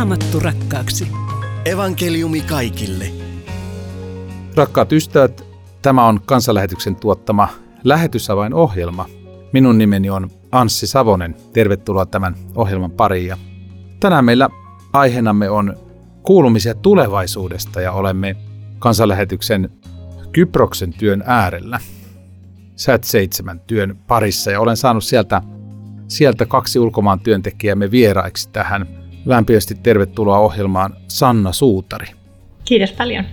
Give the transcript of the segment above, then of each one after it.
Raamattu rakkaaksi. Evankeliumi kaikille. Rakkaat ystävät, tämä on kansanlähetyksen tuottama lähetysavain-ohjelma. Minun nimeni on Anssi Savonen. Tervetuloa tämän ohjelman pariin. Ja tänään meillä aiheenamme on kuulumisia tulevaisuudesta ja olemme kansanlähetyksen Kyproksen työn äärellä. Sät 7 työn parissa ja olen saanut sieltä, sieltä kaksi ulkomaan työntekijämme vieraiksi tähän. Lämpimästi tervetuloa ohjelmaan Sanna Suutari. Kiitos paljon.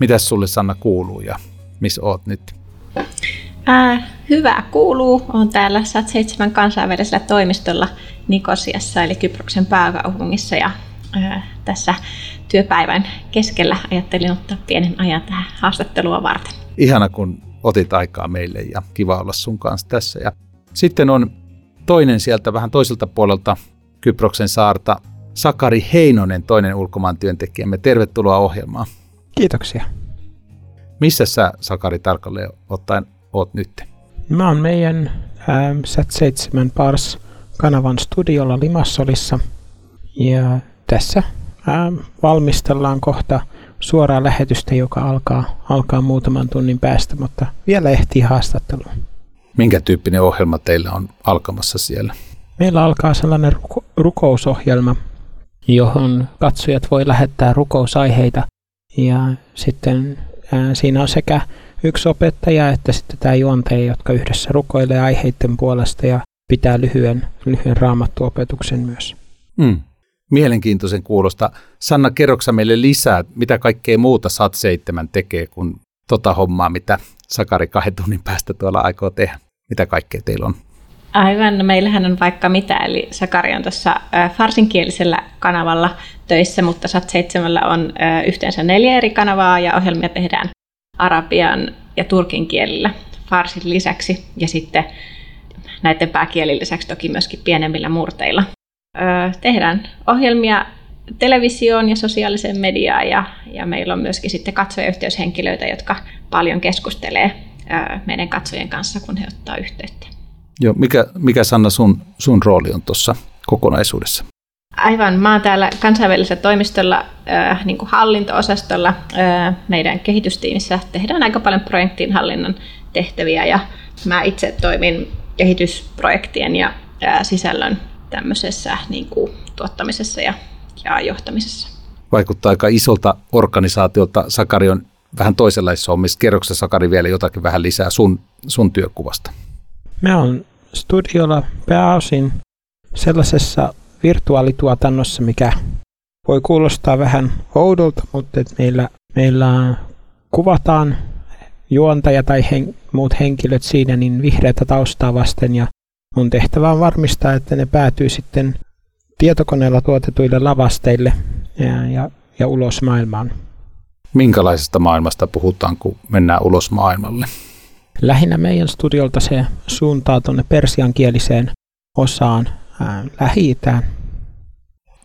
Mitäs sulle Sanna kuuluu ja missä oot nyt? Ää, hyvä kuuluu. Olen täällä SAT 7 kansainvälisellä toimistolla Nikosiassa eli Kyproksen pääkaupungissa ja ää, tässä työpäivän keskellä ajattelin ottaa pienen ajan tähän haastattelua varten. Ihana kun otit aikaa meille ja kiva olla sun kanssa tässä. Ja sitten on toinen sieltä vähän toiselta puolelta Kyproksen saarta, Sakari Heinonen, toinen ulkomaan työntekijämme. Tervetuloa ohjelmaan. Kiitoksia. Missä sä, Sakari, tarkalleen ottaen oot nyt? Mä oon meidän ähm, Z7 Pars kanavan studiolla Limassolissa ja tässä ähm, valmistellaan kohta suoraa lähetystä, joka alkaa, alkaa muutaman tunnin päästä, mutta vielä ehtii haastatteluun. Minkä tyyppinen ohjelma teillä on alkamassa siellä? Meillä alkaa sellainen ruko- rukousohjelma, johon katsojat voi lähettää rukousaiheita ja sitten ää, siinä on sekä yksi opettaja että sitten tämä juontaja, jotka yhdessä rukoilee aiheiden puolesta ja pitää lyhyen, lyhyen raamattuopetuksen myös. Mm. Mielenkiintoisen kuulosta. Sanna, kerroksa meille lisää, mitä kaikkea muuta SAT 7 tekee kuin tota hommaa, mitä Sakari kahden tunnin päästä tuolla aikoo tehdä? Mitä kaikkea teillä on? Aivan, no meillähän on vaikka mitä, eli Sakari on tuossa farsinkielisellä kanavalla töissä, mutta SAT7 on yhteensä neljä eri kanavaa ja ohjelmia tehdään arabian ja turkin kielillä farsin lisäksi ja sitten näiden pääkielin lisäksi toki myöskin pienemmillä murteilla. Tehdään ohjelmia televisioon ja sosiaaliseen mediaan ja, ja meillä on myöskin sitten katsojayhteyshenkilöitä, jotka paljon keskustelee meidän katsojien kanssa, kun he ottaa yhteyttä. Joo, mikä, mikä Sanna sun, sun rooli on tuossa kokonaisuudessa? Aivan, mä oon täällä kansainvälisellä toimistolla äh, niin kuin hallinto-osastolla äh, meidän kehitystiimissä. Tehdään aika paljon projektin hallinnon tehtäviä ja mä itse toimin kehitysprojektien ja äh, sisällön tämmöisessä niin kuin, tuottamisessa ja, ja johtamisessa. Vaikuttaa aika isolta organisaatiolta. Sakari on vähän toisenlaisissa hommissa. Kerroksä Sakari vielä jotakin vähän lisää sun, sun työkuvasta? Mä oon studiolla pääosin sellaisessa virtuaalituotannossa, mikä voi kuulostaa vähän oudolta, mutta että meillä, meillä kuvataan juontaja tai hen, muut henkilöt siinä niin vihreätä taustaa vasten ja mun tehtävä on varmistaa, että ne päätyy sitten tietokoneella tuotetuille lavasteille ja, ja, ja ulos maailmaan. Minkälaisesta maailmasta puhutaan, kun mennään ulos maailmalle? Lähinnä meidän studiolta se suuntaa tuonne persiankieliseen osaan ää, lähi -Itään.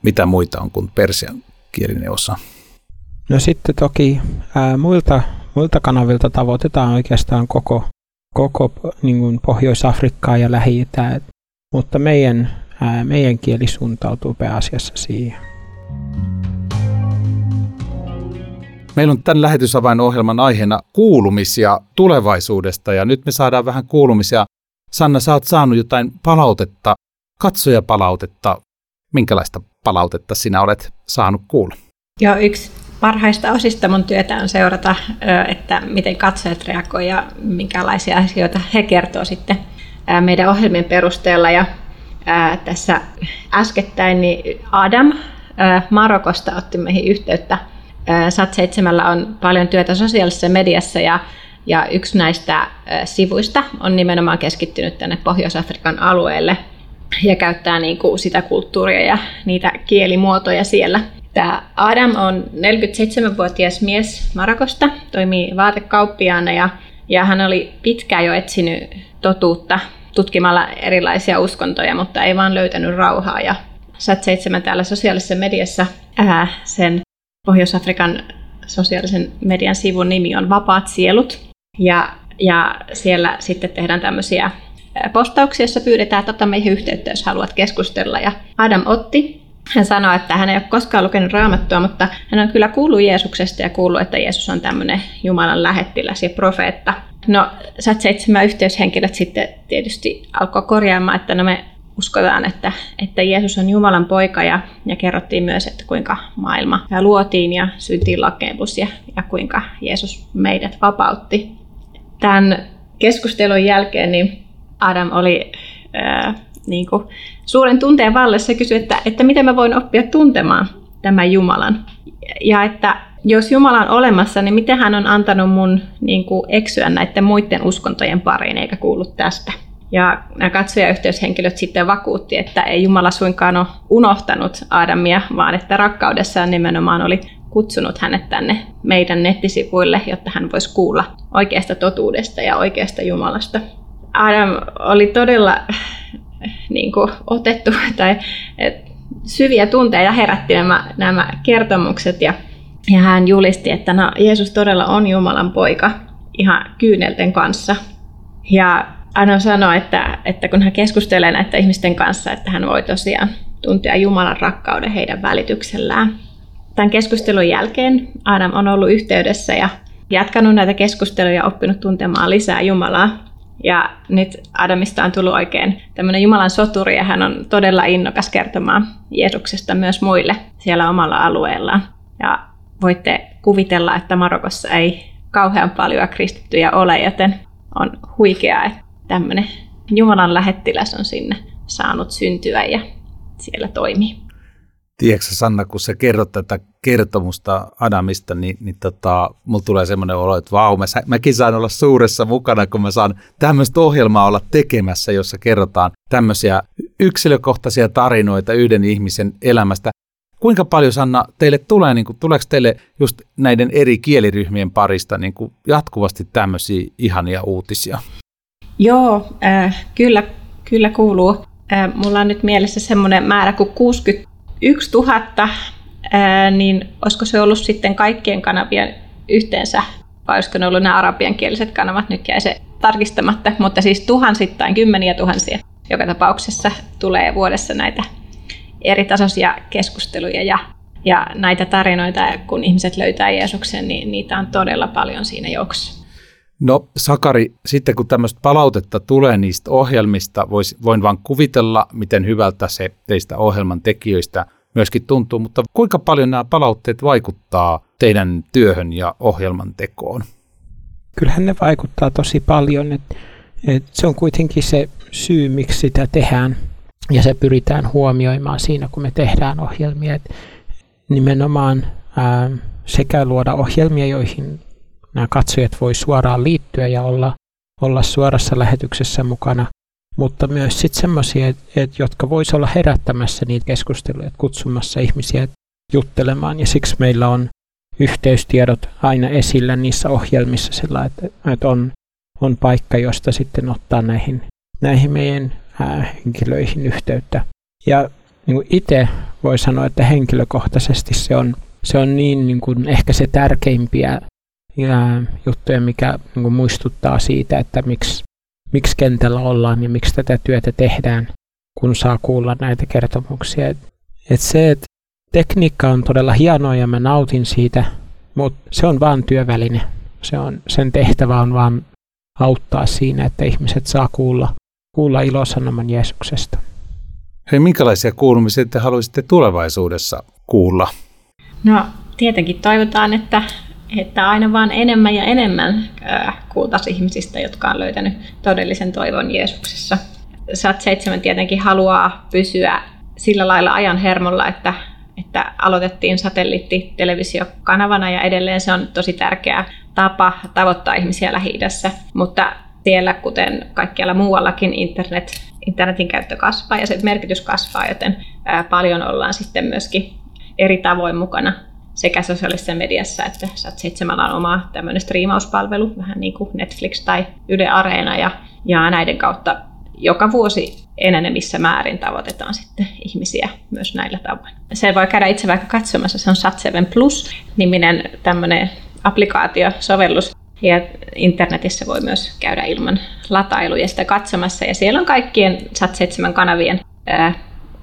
Mitä muita on kuin persiankielinen osa? No sitten toki ää, muilta, muilta kanavilta tavoitetaan oikeastaan koko, koko niin kuin Pohjois-Afrikkaa ja lähi mutta meidän, ää, meidän kieli suuntautuu pääasiassa siihen. Meillä on tämän lähetysavain-ohjelman aiheena kuulumisia tulevaisuudesta ja nyt me saadaan vähän kuulumisia. Sanna, sä oot saanut jotain palautetta, katsojapalautetta. Minkälaista palautetta sinä olet saanut kuulla? Joo, yksi parhaista osista mun työtä on seurata, että miten katsojat reagoivat ja minkälaisia asioita he kertoo sitten meidän ohjelmien perusteella. Ja tässä äskettäin niin Adam Marokosta otti meihin yhteyttä SAT7 on paljon työtä sosiaalisessa mediassa ja, ja yksi näistä sivuista on nimenomaan keskittynyt tänne Pohjois-Afrikan alueelle ja käyttää niin kuin sitä kulttuuria ja niitä kielimuotoja siellä. Tämä Adam on 47-vuotias mies Marokosta, toimii vaatekauppiaana ja, ja hän oli pitkään jo etsinyt totuutta tutkimalla erilaisia uskontoja, mutta ei vaan löytänyt rauhaa. Ja SAT7 täällä sosiaalisessa mediassa ää, sen Pohjois-Afrikan sosiaalisen median sivun nimi on Vapaat sielut. Ja, ja siellä sitten tehdään tämmöisiä postauksia, joissa pyydetään että ota meihin yhteyttä, jos haluat keskustella. Ja Adam otti hän sanoi, että hän ei ole koskaan lukenut raamattua, mutta hän on kyllä kuullut Jeesuksesta ja kuullut, että Jeesus on tämmöinen Jumalan lähettiläs ja profeetta. No, sat seitsemän yhteyshenkilöt sitten tietysti alkoi korjaamaan, että no me uskotaan, että, että Jeesus on Jumalan poika ja, ja kerrottiin myös, että kuinka maailma luotiin ja syntiin lakeenpus ja, ja kuinka Jeesus meidät vapautti. Tämän keskustelun jälkeen niin Adam oli ää, niin kuin suuren tunteen vallassa ja kysyi, että, että miten mä voin oppia tuntemaan tämän Jumalan. Ja että jos Jumala on olemassa, niin miten hän on antanut mun niin kuin, eksyä näiden muiden uskontojen pariin eikä kuullut tästä. Ja nämä katsojayhteyshenkilöt sitten vakuutti, että ei Jumala suinkaan ole unohtanut Adamia, vaan että rakkaudessaan nimenomaan oli kutsunut hänet tänne meidän nettisivuille, jotta hän voisi kuulla oikeasta totuudesta ja oikeasta Jumalasta. Adam oli todella niin kuin, otettu tai et, syviä tunteja herätti nämä, nämä kertomukset ja, ja hän julisti, että no, Jeesus todella on Jumalan poika ihan kyynelten kanssa. Ja Ano sanoi, että, että kun hän keskustelee näiden ihmisten kanssa, että hän voi tosiaan tuntea Jumalan rakkauden heidän välityksellään. Tämän keskustelun jälkeen Adam on ollut yhteydessä ja jatkanut näitä keskusteluja ja oppinut tuntemaan lisää Jumalaa. Ja nyt Adamista on tullut oikein tämmöinen Jumalan soturi ja hän on todella innokas kertomaan Jeesuksesta myös muille siellä omalla alueellaan. Ja voitte kuvitella, että Marokossa ei kauhean paljon kristittyjä ole, joten on huikeaa, että tämmöinen Jumalan lähettiläs on sinne saanut syntyä ja siellä toimii. Tiedätkö Sanna, kun sä kerrot tätä kertomusta Adamista, niin, niin tota, mulla tulee semmoinen olo, että vau, mä, mäkin saan olla suuressa mukana, kun mä saan tämmöistä ohjelmaa olla tekemässä, jossa kerrotaan tämmöisiä yksilökohtaisia tarinoita yhden ihmisen elämästä. Kuinka paljon, Sanna, teille tulee, niin kuin, tuleeko teille just näiden eri kieliryhmien parista niin kuin jatkuvasti tämmöisiä ihania uutisia? Joo, äh, kyllä, kyllä kuuluu. Äh, mulla on nyt mielessä semmoinen määrä kuin 61 000, äh, niin olisiko se ollut sitten kaikkien kanavien yhteensä, vai olisiko ne ollut nämä arabiankieliset kanavat, nyt jäi se tarkistamatta, mutta siis tuhansittain, kymmeniä tuhansia joka tapauksessa tulee vuodessa näitä eri tasoisia keskusteluja ja, ja näitä tarinoita, kun ihmiset löytää Jeesuksen, niin niitä on todella paljon siinä joukossa. No Sakari, sitten kun tämmöistä palautetta tulee niistä ohjelmista, vois, voin vain kuvitella, miten hyvältä se teistä ohjelman tekijöistä myöskin tuntuu, mutta kuinka paljon nämä palautteet vaikuttaa teidän työhön ja ohjelman tekoon? Kyllähän ne vaikuttaa tosi paljon, että et se on kuitenkin se syy, miksi sitä tehdään ja se pyritään huomioimaan siinä, kun me tehdään ohjelmia. Et nimenomaan ää, sekä luoda ohjelmia, joihin nämä katsojat voi suoraan liittyä ja olla, olla suorassa lähetyksessä mukana, mutta myös sitten semmoisia, jotka voisi olla herättämässä niitä keskusteluja, kutsumassa ihmisiä juttelemaan. Ja siksi meillä on yhteystiedot aina esillä niissä ohjelmissa sillä, että, että on, on paikka, josta sitten ottaa näihin, näihin meidän ää, henkilöihin yhteyttä. Ja niin itse voi sanoa, että henkilökohtaisesti se on, se on niin, niin kuin ehkä se tärkeimpiä juttuja, mikä niin kuin muistuttaa siitä, että miksi, miksi kentällä ollaan ja miksi tätä työtä tehdään, kun saa kuulla näitä kertomuksia. Et, et se, että tekniikka on todella hienoa ja mä nautin siitä, mutta se on vain työväline. Se on, sen tehtävä on vain auttaa siinä, että ihmiset saa kuulla, kuulla ilosanoman Jeesuksesta. Hei, minkälaisia kuulumisia te haluaisitte tulevaisuudessa kuulla? No, tietenkin toivotaan, että että aina vaan enemmän ja enemmän kuultaisiin ihmisistä, jotka on löytänyt todellisen toivon Jeesuksessa. Sat 7 tietenkin haluaa pysyä sillä lailla ajan hermolla, että, että aloitettiin satelliittitelevisiokanavana ja edelleen se on tosi tärkeä tapa tavoittaa ihmisiä lähi mutta siellä, kuten kaikkialla muuallakin, internet, internetin käyttö kasvaa ja se merkitys kasvaa, joten paljon ollaan sitten myöskin eri tavoin mukana sekä sosiaalisessa mediassa että Sat 7 on oma tämmöinen striimauspalvelu, vähän niin kuin Netflix tai Yle Areena ja, ja näiden kautta joka vuosi enenevissä määrin tavoitetaan sitten ihmisiä myös näillä tavoin. Se voi käydä itse vaikka katsomassa, se on Sat7 Plus-niminen tämmöinen applikaatiosovellus, ja internetissä voi myös käydä ilman latailuja sitä katsomassa. Ja siellä on kaikkien Sat7 kanavien ää,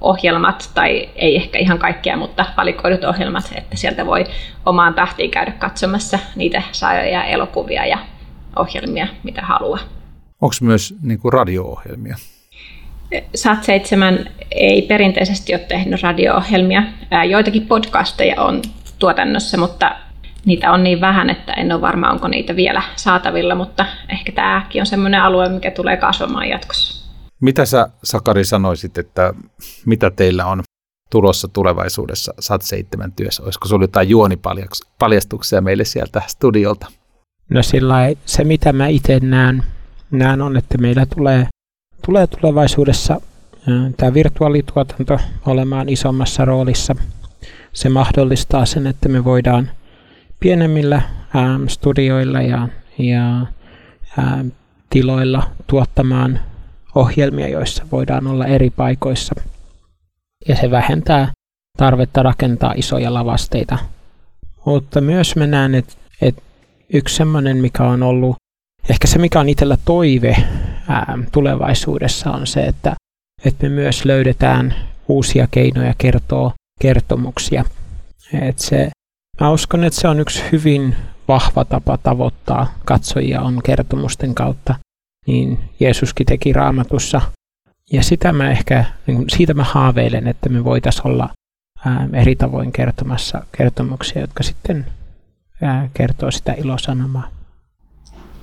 ohjelmat, tai ei ehkä ihan kaikkea, mutta valikoidut ohjelmat, että sieltä voi omaan tahtiin käydä katsomassa niitä saajoja elokuvia ja ohjelmia, mitä haluaa. Onko myös niin kuin radio-ohjelmia? Sat 7 ei perinteisesti ole tehnyt radio-ohjelmia. Joitakin podcasteja on tuotannossa, mutta niitä on niin vähän, että en ole varma, onko niitä vielä saatavilla, mutta ehkä tämäkin on sellainen alue, mikä tulee kasvamaan jatkossa. Mitä sä, Sakari, sanoisit, että mitä teillä on tulossa tulevaisuudessa SAT 7 työssä? Olisiko sinulla jotain juonipaljastuksia meille sieltä studiolta? No sillä se, mitä mä itse näen, näen on, että meillä tulee, tulee tulevaisuudessa tämä virtuaalituotanto olemaan isommassa roolissa. Se mahdollistaa sen, että me voidaan pienemmillä studioilla ja, ja tiloilla tuottamaan ohjelmia, joissa voidaan olla eri paikoissa. Ja se vähentää tarvetta rakentaa isoja lavasteita. Mutta myös mä näen, että, että yksi semmoinen, mikä on ollut, ehkä se mikä on itsellä toive ää, tulevaisuudessa on se, että, että me myös löydetään uusia keinoja kertoa kertomuksia. Et se, mä uskon, että se on yksi hyvin vahva tapa tavoittaa katsojia on kertomusten kautta. Niin Jeesuskin teki raamatussa. Ja sitä mä ehkä, niin siitä mä haaveilen, että me voitaisiin olla ää, eri tavoin kertomassa kertomuksia, jotka sitten kertoo sitä ilosanomaa.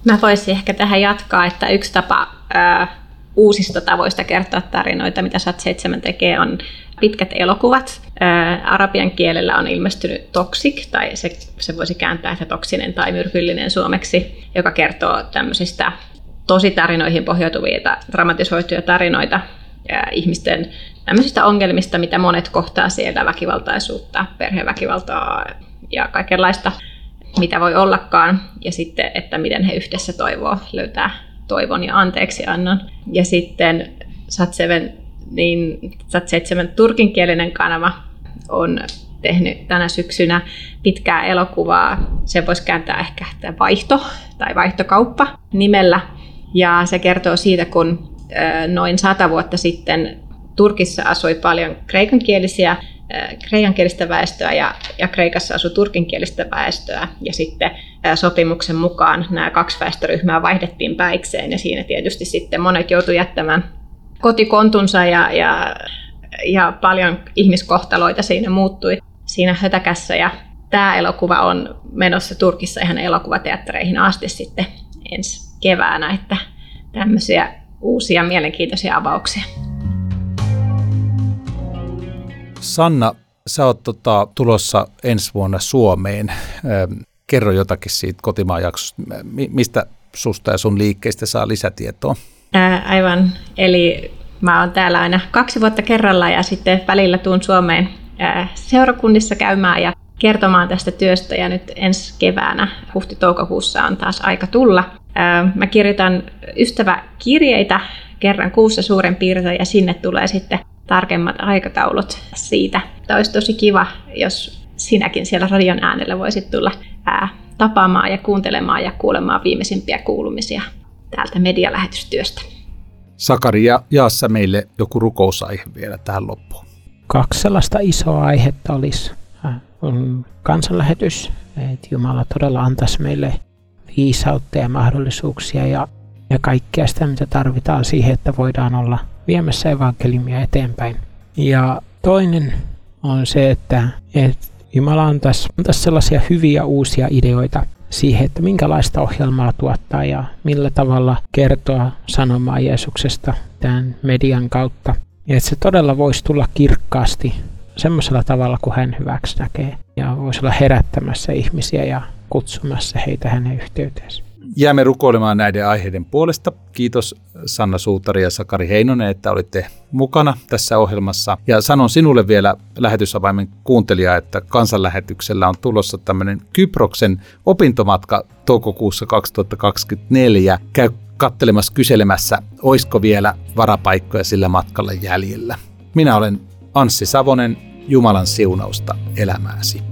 Mä voisin ehkä tähän jatkaa, että yksi tapa ää, uusista tavoista kertoa tarinoita, mitä SAT7 tekee, on pitkät elokuvat. Ää, arabian kielellä on ilmestynyt Toxic, tai se, se voisi kääntää, että toksinen tai myrkyllinen suomeksi, joka kertoo tämmöisistä tositarinoihin pohjautuvia dramatisoituja tarinoita ja ihmisten tämmöisistä ongelmista, mitä monet kohtaa siellä, väkivaltaisuutta, perheväkivaltaa ja kaikenlaista mitä voi ollakaan, ja sitten, että miten he yhdessä toivoo löytää toivon ja anteeksi annon. Ja sitten Satseven, niin Sat7 turkinkielinen kanava on tehnyt tänä syksynä pitkää elokuvaa. Se voisi kääntää ehkä vaihto tai vaihtokauppa nimellä. Ja se kertoo siitä, kun noin sata vuotta sitten Turkissa asui paljon kreikankielisiä kreikankielistä väestöä ja, ja Kreikassa asui turkinkielistä väestöä. Ja sitten sopimuksen mukaan nämä kaksi väestöryhmää vaihdettiin päikseen ja siinä tietysti sitten monet joutuivat jättämään kotikontunsa ja, ja, ja paljon ihmiskohtaloita siinä muuttui siinä hötäkässä. Ja tämä elokuva on menossa Turkissa ihan elokuvateattereihin asti sitten ensi keväänä, että tämmöisiä uusia mielenkiintoisia avauksia. Sanna, sä oot tota, tulossa ensi vuonna Suomeen. Kerro jotakin siitä kotimaan jaksosta. Mistä susta ja sun liikkeistä saa lisätietoa? Ää, aivan. Eli mä oon täällä aina kaksi vuotta kerralla ja sitten välillä tuun Suomeen ää, seurakunnissa käymään ja kertomaan tästä työstä ja nyt ensi keväänä huhti-toukokuussa on taas aika tulla. Mä kirjoitan ystäväkirjeitä kerran kuussa suuren piirtein ja sinne tulee sitten tarkemmat aikataulut siitä. Tämä olisi tosi kiva, jos sinäkin siellä radion äänellä voisit tulla ää, tapaamaan ja kuuntelemaan ja kuulemaan viimeisimpiä kuulumisia täältä medialähetystyöstä. Sakari, ja jaassa meille joku rukousaihe vielä tähän loppuun. Kaksi sellaista isoa aihetta olisi on kansanlähetys, että Jumala todella antaisi meille viisautta ja mahdollisuuksia ja, ja kaikkea sitä, mitä tarvitaan siihen, että voidaan olla – viemässä evankeliumia eteenpäin. Ja toinen on se, että, että Jumala antaisi, antaisi sellaisia hyviä uusia ideoita siihen, että minkälaista ohjelmaa tuottaa ja millä tavalla kertoa sanomaa Jeesuksesta tämän median kautta. Ja että se todella voisi tulla kirkkaasti semmoisella tavalla, kuin hän hyväksi näkee. Ja voisi olla herättämässä ihmisiä ja kutsumassa heitä hänen yhteyteensä. Jäämme rukoilemaan näiden aiheiden puolesta. Kiitos Sanna Suutari ja Sakari Heinonen, että olitte mukana tässä ohjelmassa. Ja sanon sinulle vielä lähetysavaimen kuuntelija, että kansanlähetyksellä on tulossa tämmöinen Kyproksen opintomatka toukokuussa 2024. Käy kattelemassa kyselemässä, oisko vielä varapaikkoja sillä matkalla jäljellä. Minä olen Anssi Savonen, Jumalan siunausta elämääsi.